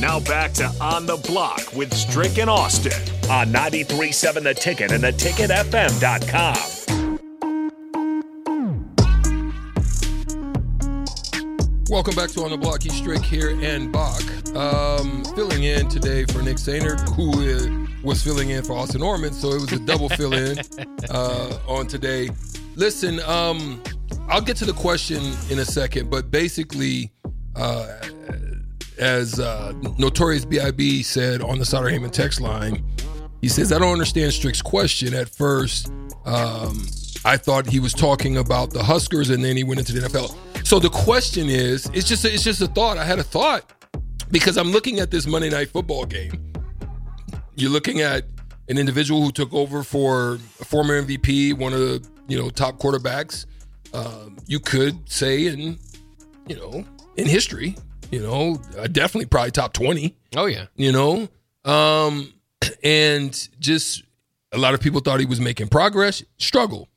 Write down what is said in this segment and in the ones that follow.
Now back to On the Block with Strick and Austin on 93.7 The Ticket and theticketfm.com. Welcome back to On the Block. He's Strick here and Bach. Um, filling in today for Nick Sainert, who is, was filling in for Austin Orman, so it was a double fill in uh, on today. Listen, um, I'll get to the question in a second, but basically, uh, as uh, Notorious B.I.B. said on the Sutter Heyman text line, he says, I don't understand Strick's question. At first, um, I thought he was talking about the Huskers, and then he went into the NFL. So the question is, it's just a, it's just a thought. I had a thought because I'm looking at this Monday Night Football game. You're looking at an individual who took over for a former MVP, one of the you know top quarterbacks. Um, you could say in you know in history, you know, uh, definitely probably top twenty. Oh yeah, you know, um, and just a lot of people thought he was making progress. Struggle.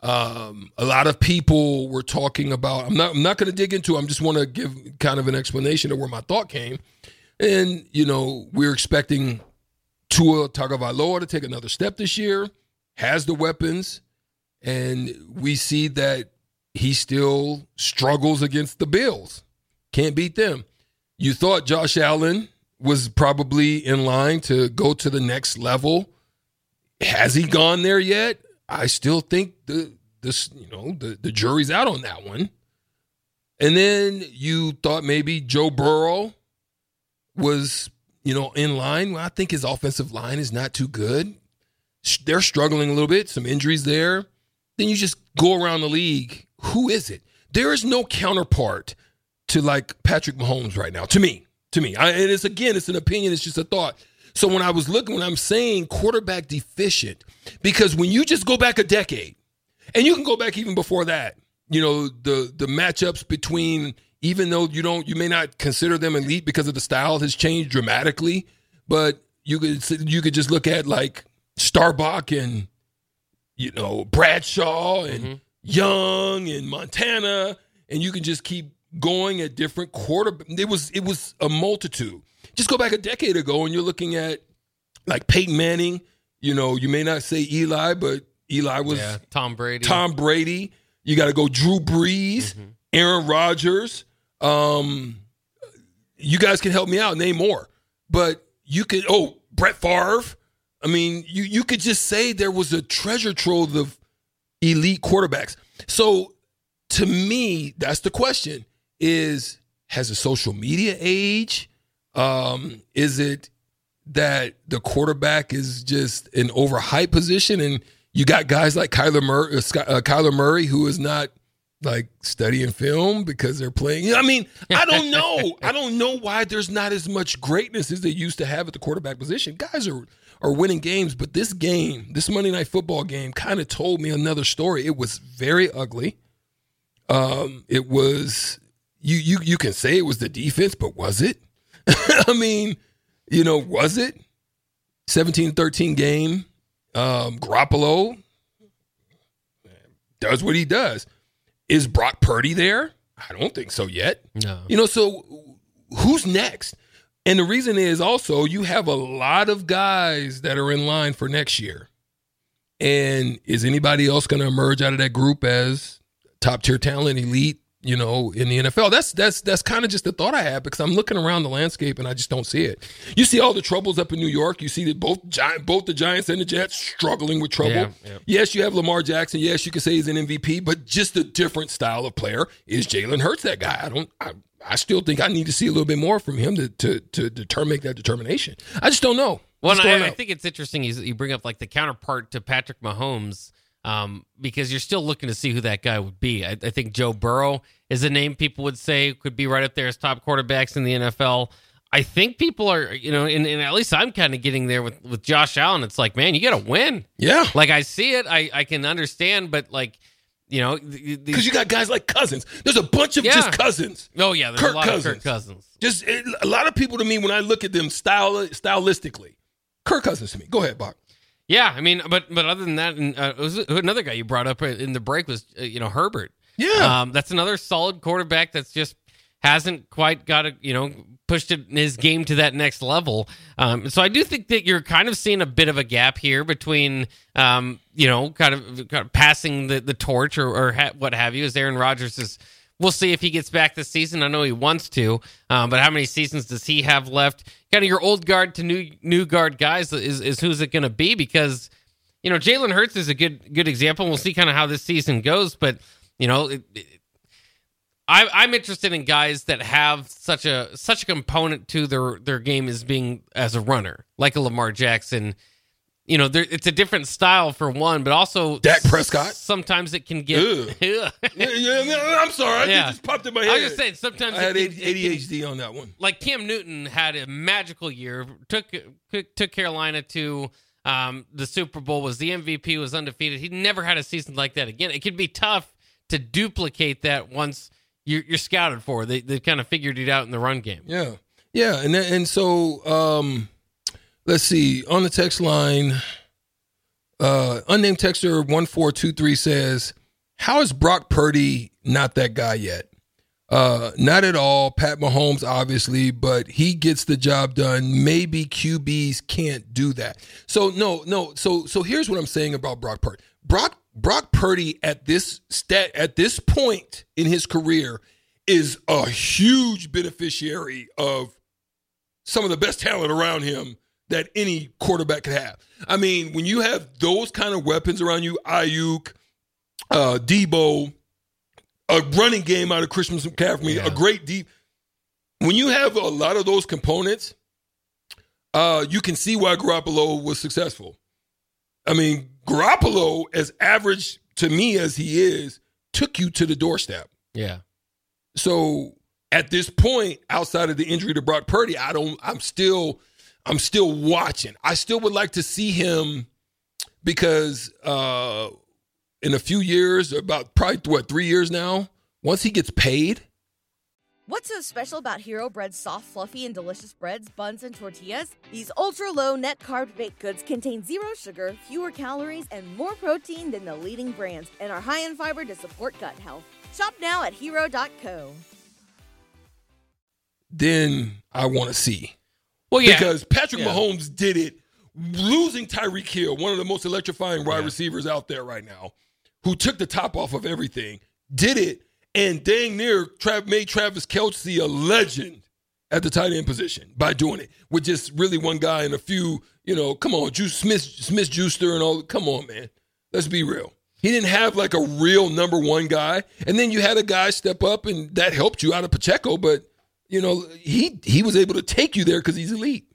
Um, a lot of people were talking about. I'm not. I'm not going to dig into. I'm just want to give kind of an explanation of where my thought came. And you know, we're expecting Tua Tagovailoa to take another step this year. Has the weapons, and we see that he still struggles against the Bills. Can't beat them. You thought Josh Allen was probably in line to go to the next level. Has he gone there yet? I still think the this you know the the jury's out on that one. And then you thought maybe Joe Burrow was you know in line. Well, I think his offensive line is not too good. They're struggling a little bit, some injuries there. Then you just go around the league. Who is it? There is no counterpart to like Patrick Mahomes right now. To me, to me, I, and it's again, it's an opinion. It's just a thought. So when I was looking, when I'm saying quarterback deficient, because when you just go back a decade, and you can go back even before that, you know, the the matchups between even though you don't you may not consider them elite because of the style has changed dramatically, but you could you could just look at like Staubach and you know Bradshaw and mm-hmm. Young and Montana, and you can just keep going at different quarter. It was it was a multitude. Just go back a decade ago, and you're looking at like Peyton Manning. You know, you may not say Eli, but Eli was yeah, Tom Brady. Tom Brady. You got to go Drew Brees, mm-hmm. Aaron Rodgers. Um, you guys can help me out. Name more, but you could. Oh, Brett Favre. I mean, you you could just say there was a treasure trove of elite quarterbacks. So, to me, that's the question: Is has a social media age? Um, is it that the quarterback is just an overhyped position and you got guys like Kyler Murray, uh, uh, Kyler Murray who is not like studying film because they're playing. I mean, I don't know. I don't know why there's not as much greatness as they used to have at the quarterback position. Guys are are winning games, but this game, this Monday night football game, kind of told me another story. It was very ugly. Um, it was you you you can say it was the defense, but was it? I mean, you know, was it 17-13 game? Um, Garoppolo does what he does. Is Brock Purdy there? I don't think so yet. No. You know, so who's next? And the reason is also you have a lot of guys that are in line for next year. And is anybody else going to emerge out of that group as top tier talent, elite, you know, in the NFL. That's that's that's kind of just the thought I have because I'm looking around the landscape and I just don't see it. You see all the troubles up in New York. You see that both giant, both the Giants and the Jets struggling with trouble. Yeah, yeah. Yes, you have Lamar Jackson. Yes, you can say he's an MVP, but just a different style of player. Is Jalen Hurts that guy? I don't. I, I still think I need to see a little bit more from him to to to determine make that determination. I just don't know. Well, I, I, think it's interesting. You bring up like the counterpart to Patrick Mahomes um, because you're still looking to see who that guy would be. I, I, think Joe Burrow is a name people would say could be right up there as top quarterbacks in the NFL. I think people are, you know, and, and at least I'm kind of getting there with, with Josh Allen. It's like, man, you got to win. Yeah. Like I see it, I, I can understand, but like, you know, because you got guys like Cousins. There's a bunch of yeah. just Cousins. Oh yeah, there's Kirk a lot Cousins. of Kirk Cousins. Just it, a lot of people to me when I look at them style stylistically, Kirk Cousins to me. Go ahead, Bach. Yeah, I mean, but but other than that, and uh, was another guy you brought up in the break was uh, you know Herbert. Yeah, um, that's another solid quarterback. That's just hasn't quite got a you know pushed it, his game to that next level. Um, so I do think that you're kind of seeing a bit of a gap here between, um, you know, kind of, kind of passing the, the torch or, or ha- what have you. As Aaron Rodgers is, we'll see if he gets back this season. I know he wants to, um, but how many seasons does he have left? Kind of your old guard to new new guard guys is is who's it going to be? Because you know Jalen Hurts is a good good example. We'll see kind of how this season goes, but you know. It, it, I, am interested in guys that have such a such a component to their their game as being as a runner, like a Lamar Jackson. You know, it's a different style for one, but also Dak Prescott. Sometimes it can get. yeah, yeah, I'm sorry, yeah. just popped in my head. I was just saying, sometimes I had can, ADHD on that one. Like Cam Newton had a magical year, took took Carolina to um, the Super Bowl, was the MVP, was undefeated. He never had a season like that again. It could be tough to duplicate that once you're, you're scouted for. They they kind of figured it out in the run game. Yeah, yeah, and and so um, let's see on the text line. Uh, unnamed texter one four two three says, "How is Brock Purdy not that guy yet?" Uh, not at all. Pat Mahomes, obviously, but he gets the job done. Maybe QBs can't do that. So no, no. So so here's what I'm saying about Brock Purdy. Brock Brock Purdy at this stat at this point in his career is a huge beneficiary of some of the best talent around him that any quarterback could have. I mean, when you have those kind of weapons around you, Aiyuk, uh, Deebo, a running game out of Christian McCaffrey, yeah. a great deep. When you have a lot of those components, uh, you can see why Garoppolo was successful. I mean, Garoppolo, as average to me as he is, took you to the doorstep. Yeah. So at this point, outside of the injury to Brock Purdy, I don't. I'm still, I'm still watching. I still would like to see him because uh, in a few years, about probably what three years now, once he gets paid, What's so special about Hero Bread's soft, fluffy, and delicious breads, buns, and tortillas? These ultra low net carb baked goods contain zero sugar, fewer calories, and more protein than the leading brands, and are high in fiber to support gut health. Shop now at hero.co. Then I want to see. Well, yeah. Because Patrick yeah. Mahomes did it losing Tyreek Hill, one of the most electrifying wide yeah. receivers out there right now, who took the top off of everything, did it and dang near made Travis Kelce a legend at the tight end position by doing it with just really one guy and a few, you know, come on, Juice Smith, Smith-Schuster and all. Come on, man. Let's be real. He didn't have like a real number one guy, and then you had a guy step up, and that helped you out of Pacheco. But you know, he he was able to take you there because he's elite.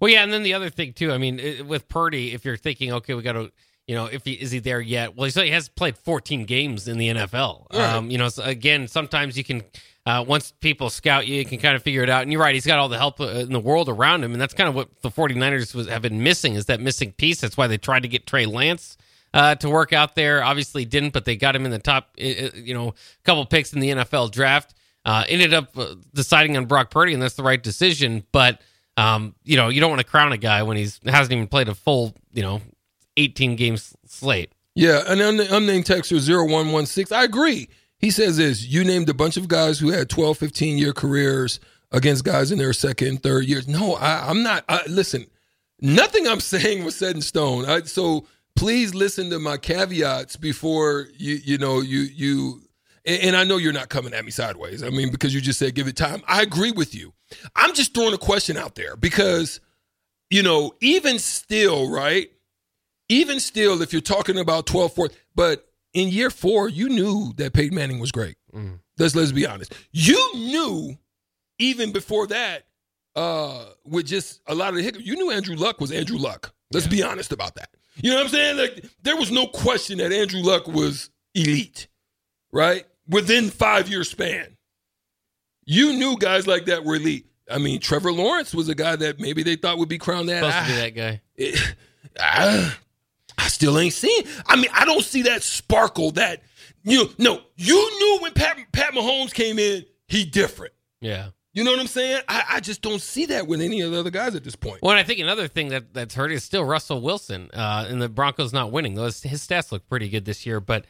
Well, yeah, and then the other thing too. I mean, with Purdy, if you're thinking, okay, we got to you know, if he is he there yet? Well, he has played 14 games in the NFL. Um, you know, so again, sometimes you can uh, once people scout you, you can kind of figure it out. And you're right, he's got all the help uh, in the world around him, and that's kind of what the 49ers was, have been missing is that missing piece. That's why they tried to get Trey Lance. Uh, to work out there, obviously didn't, but they got him in the top, you know, couple picks in the NFL draft. Uh, ended up uh, deciding on Brock Purdy, and that's the right decision. But um, you know, you don't want to crown a guy when he's hasn't even played a full, you know, 18 game slate. Yeah, and unnamed texter 0116. I agree. He says this You named a bunch of guys who had 12, 15 year careers against guys in their second, third years. No, I, am not. I, listen, nothing I'm saying was set in stone. I, so please listen to my caveats before you, you know, you, you, and, I know you're not coming at me sideways. I mean, because you just said give it time. I agree with you. I'm just throwing a question out there because, you know, even still, right? even still, if you're talking about 12, 4, but in year four, you knew that Peyton Manning was great. Mm. Let's let's be honest. You knew even before that, uh, with just a lot of the hiccups, you knew Andrew Luck was Andrew Luck. Let's yeah. be honest about that. You know what I'm saying? Like there was no question that Andrew Luck was elite, right? Within five year span. You knew guys like that were elite. I mean, Trevor Lawrence was a guy that maybe they thought would be crowned that. Supposed ah, to be that guy. It, ah, I still ain't seen. I mean, I don't see that sparkle. That you no, you knew when Pat Pat Mahomes came in, he different. Yeah. You know what I'm saying? I, I, just don't see that with any of the other guys at this point. Well, I think another thing that, that's hurt is still Russell Wilson uh, and the Broncos not winning. Those his stats look pretty good this year, but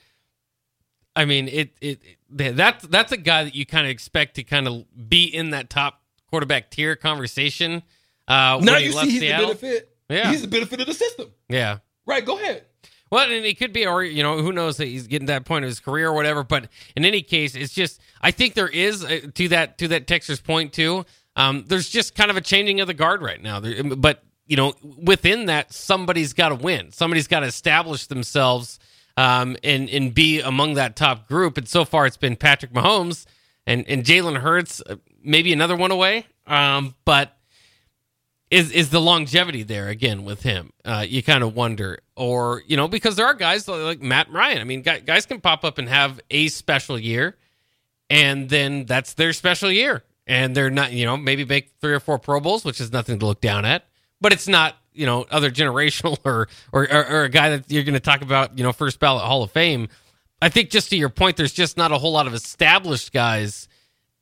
I mean, it it, it that's that's a guy that you kind of expect to kind of be in that top quarterback tier conversation. Uh, now you see he's Seattle. the benefit. Yeah. He's the benefit of the system. Yeah. Right, go ahead. Well, and it could be, or you know, who knows that he's getting that point of his career or whatever. But in any case, it's just I think there is uh, to that to that Texas point too. Um, there's just kind of a changing of the guard right now. There, but you know, within that, somebody's got to win. Somebody's got to establish themselves um, and and be among that top group. And so far, it's been Patrick Mahomes and and Jalen Hurts, uh, maybe another one away. Um, but is is the longevity there again with him? Uh, you kind of wonder, or you know, because there are guys like Matt Ryan. I mean, guys, guys can pop up and have a special year, and then that's their special year, and they're not, you know, maybe make three or four Pro Bowls, which is nothing to look down at, but it's not, you know, other generational or or, or, or a guy that you're going to talk about, you know, first ballot Hall of Fame. I think just to your point, there's just not a whole lot of established guys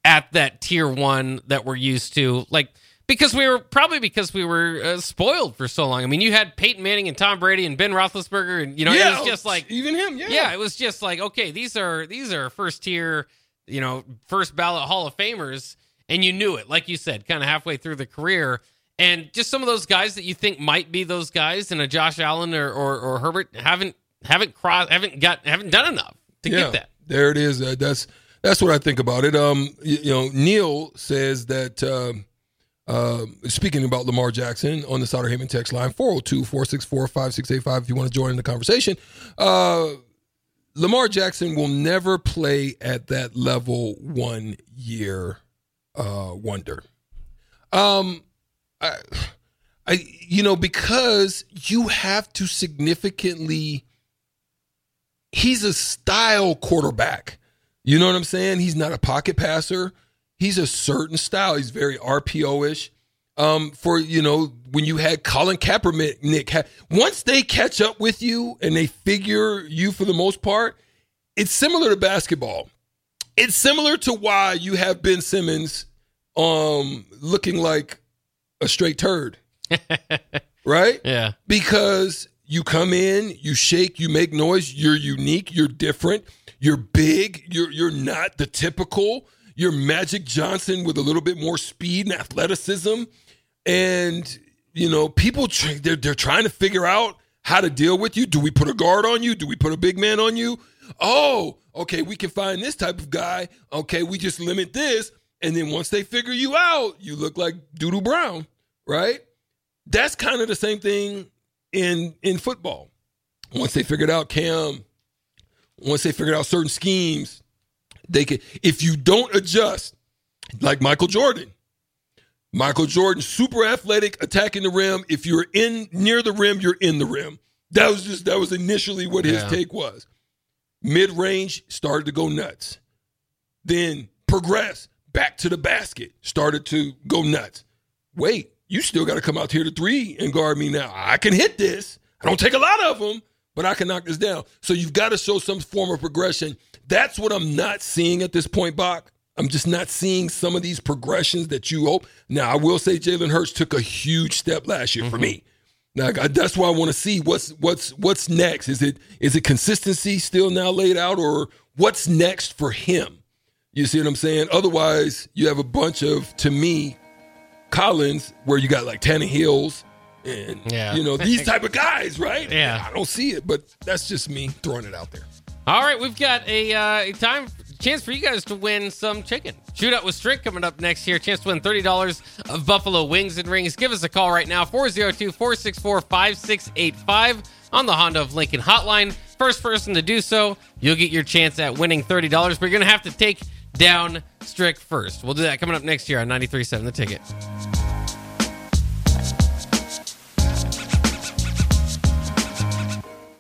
at that tier one that we're used to, like because we were probably because we were uh, spoiled for so long. I mean, you had Peyton Manning and Tom Brady and Ben Roethlisberger, and you know, yeah, it was just like even him. Yeah, yeah, it was just like okay, these are these are first tier, you know, first ballot Hall of Famers, and you knew it, like you said, kind of halfway through the career. And just some of those guys that you think might be those guys, and a Josh Allen or, or, or Herbert haven't haven't crossed, haven't got, haven't done enough to yeah, get that. There it is. Uh, that's that's what I think about it. Um, you, you know, Neil says that. Um, uh, speaking about Lamar Jackson on the Sauter Heyman text line 402 464 5685 if you want to join in the conversation. Uh, Lamar Jackson will never play at that level one year uh, wonder. Um, I, I, you know, because you have to significantly. He's a style quarterback. You know what I'm saying? He's not a pocket passer. He's a certain style. He's very RPO ish. Um, for you know, when you had Colin Kaepernick, Nick, once they catch up with you and they figure you for the most part, it's similar to basketball. It's similar to why you have Ben Simmons um looking like a straight turd. right? Yeah. Because you come in, you shake, you make noise, you're unique, you're different, you're big, you're you're not the typical, you're Magic Johnson with a little bit more speed and athleticism. And you know, people they're they're trying to figure out how to deal with you. Do we put a guard on you? Do we put a big man on you? Oh, okay, we can find this type of guy. Okay, we just limit this. And then once they figure you out, you look like Doodle Brown, right? That's kind of the same thing in in football. Once they figured out Cam, once they figured out certain schemes, they could if you don't adjust, like Michael Jordan. Michael Jordan, super athletic, attacking the rim. If you're in near the rim, you're in the rim. That was just that was initially what his Yeah. take was. Mid range started to go nuts. Then progress back to the basket, started to go nuts. Wait, you still got to come out here to three and guard me now. I can hit this. I don't take a lot of them, but I can knock this down. So you've got to show some form of progression. That's what I'm not seeing at this point, Bach. I'm just not seeing some of these progressions that you hope. Now, I will say Jalen Hurts took a huge step last year for mm-hmm. me. Now, that's why I want to see what's what's what's next. Is it is it consistency still now laid out, or what's next for him? You see what I'm saying? Otherwise, you have a bunch of, to me, Collins, where you got like Tannehills and Yeah. you know these type of guys, right? Yeah. I don't see it, but that's just me throwing it out there. All right, we've got a, uh, time chance for you guys to win some chicken. Shootout with Strick coming up next here. Chance to win $30 of Buffalo Wings and Rings. Give us a call right now 402 464 5685 on the Honda of Lincoln hotline. First person to do so, you'll get your chance at winning $30, but you're going to have to take down Strick first. We'll do that coming up next year on 93.7 The Ticket.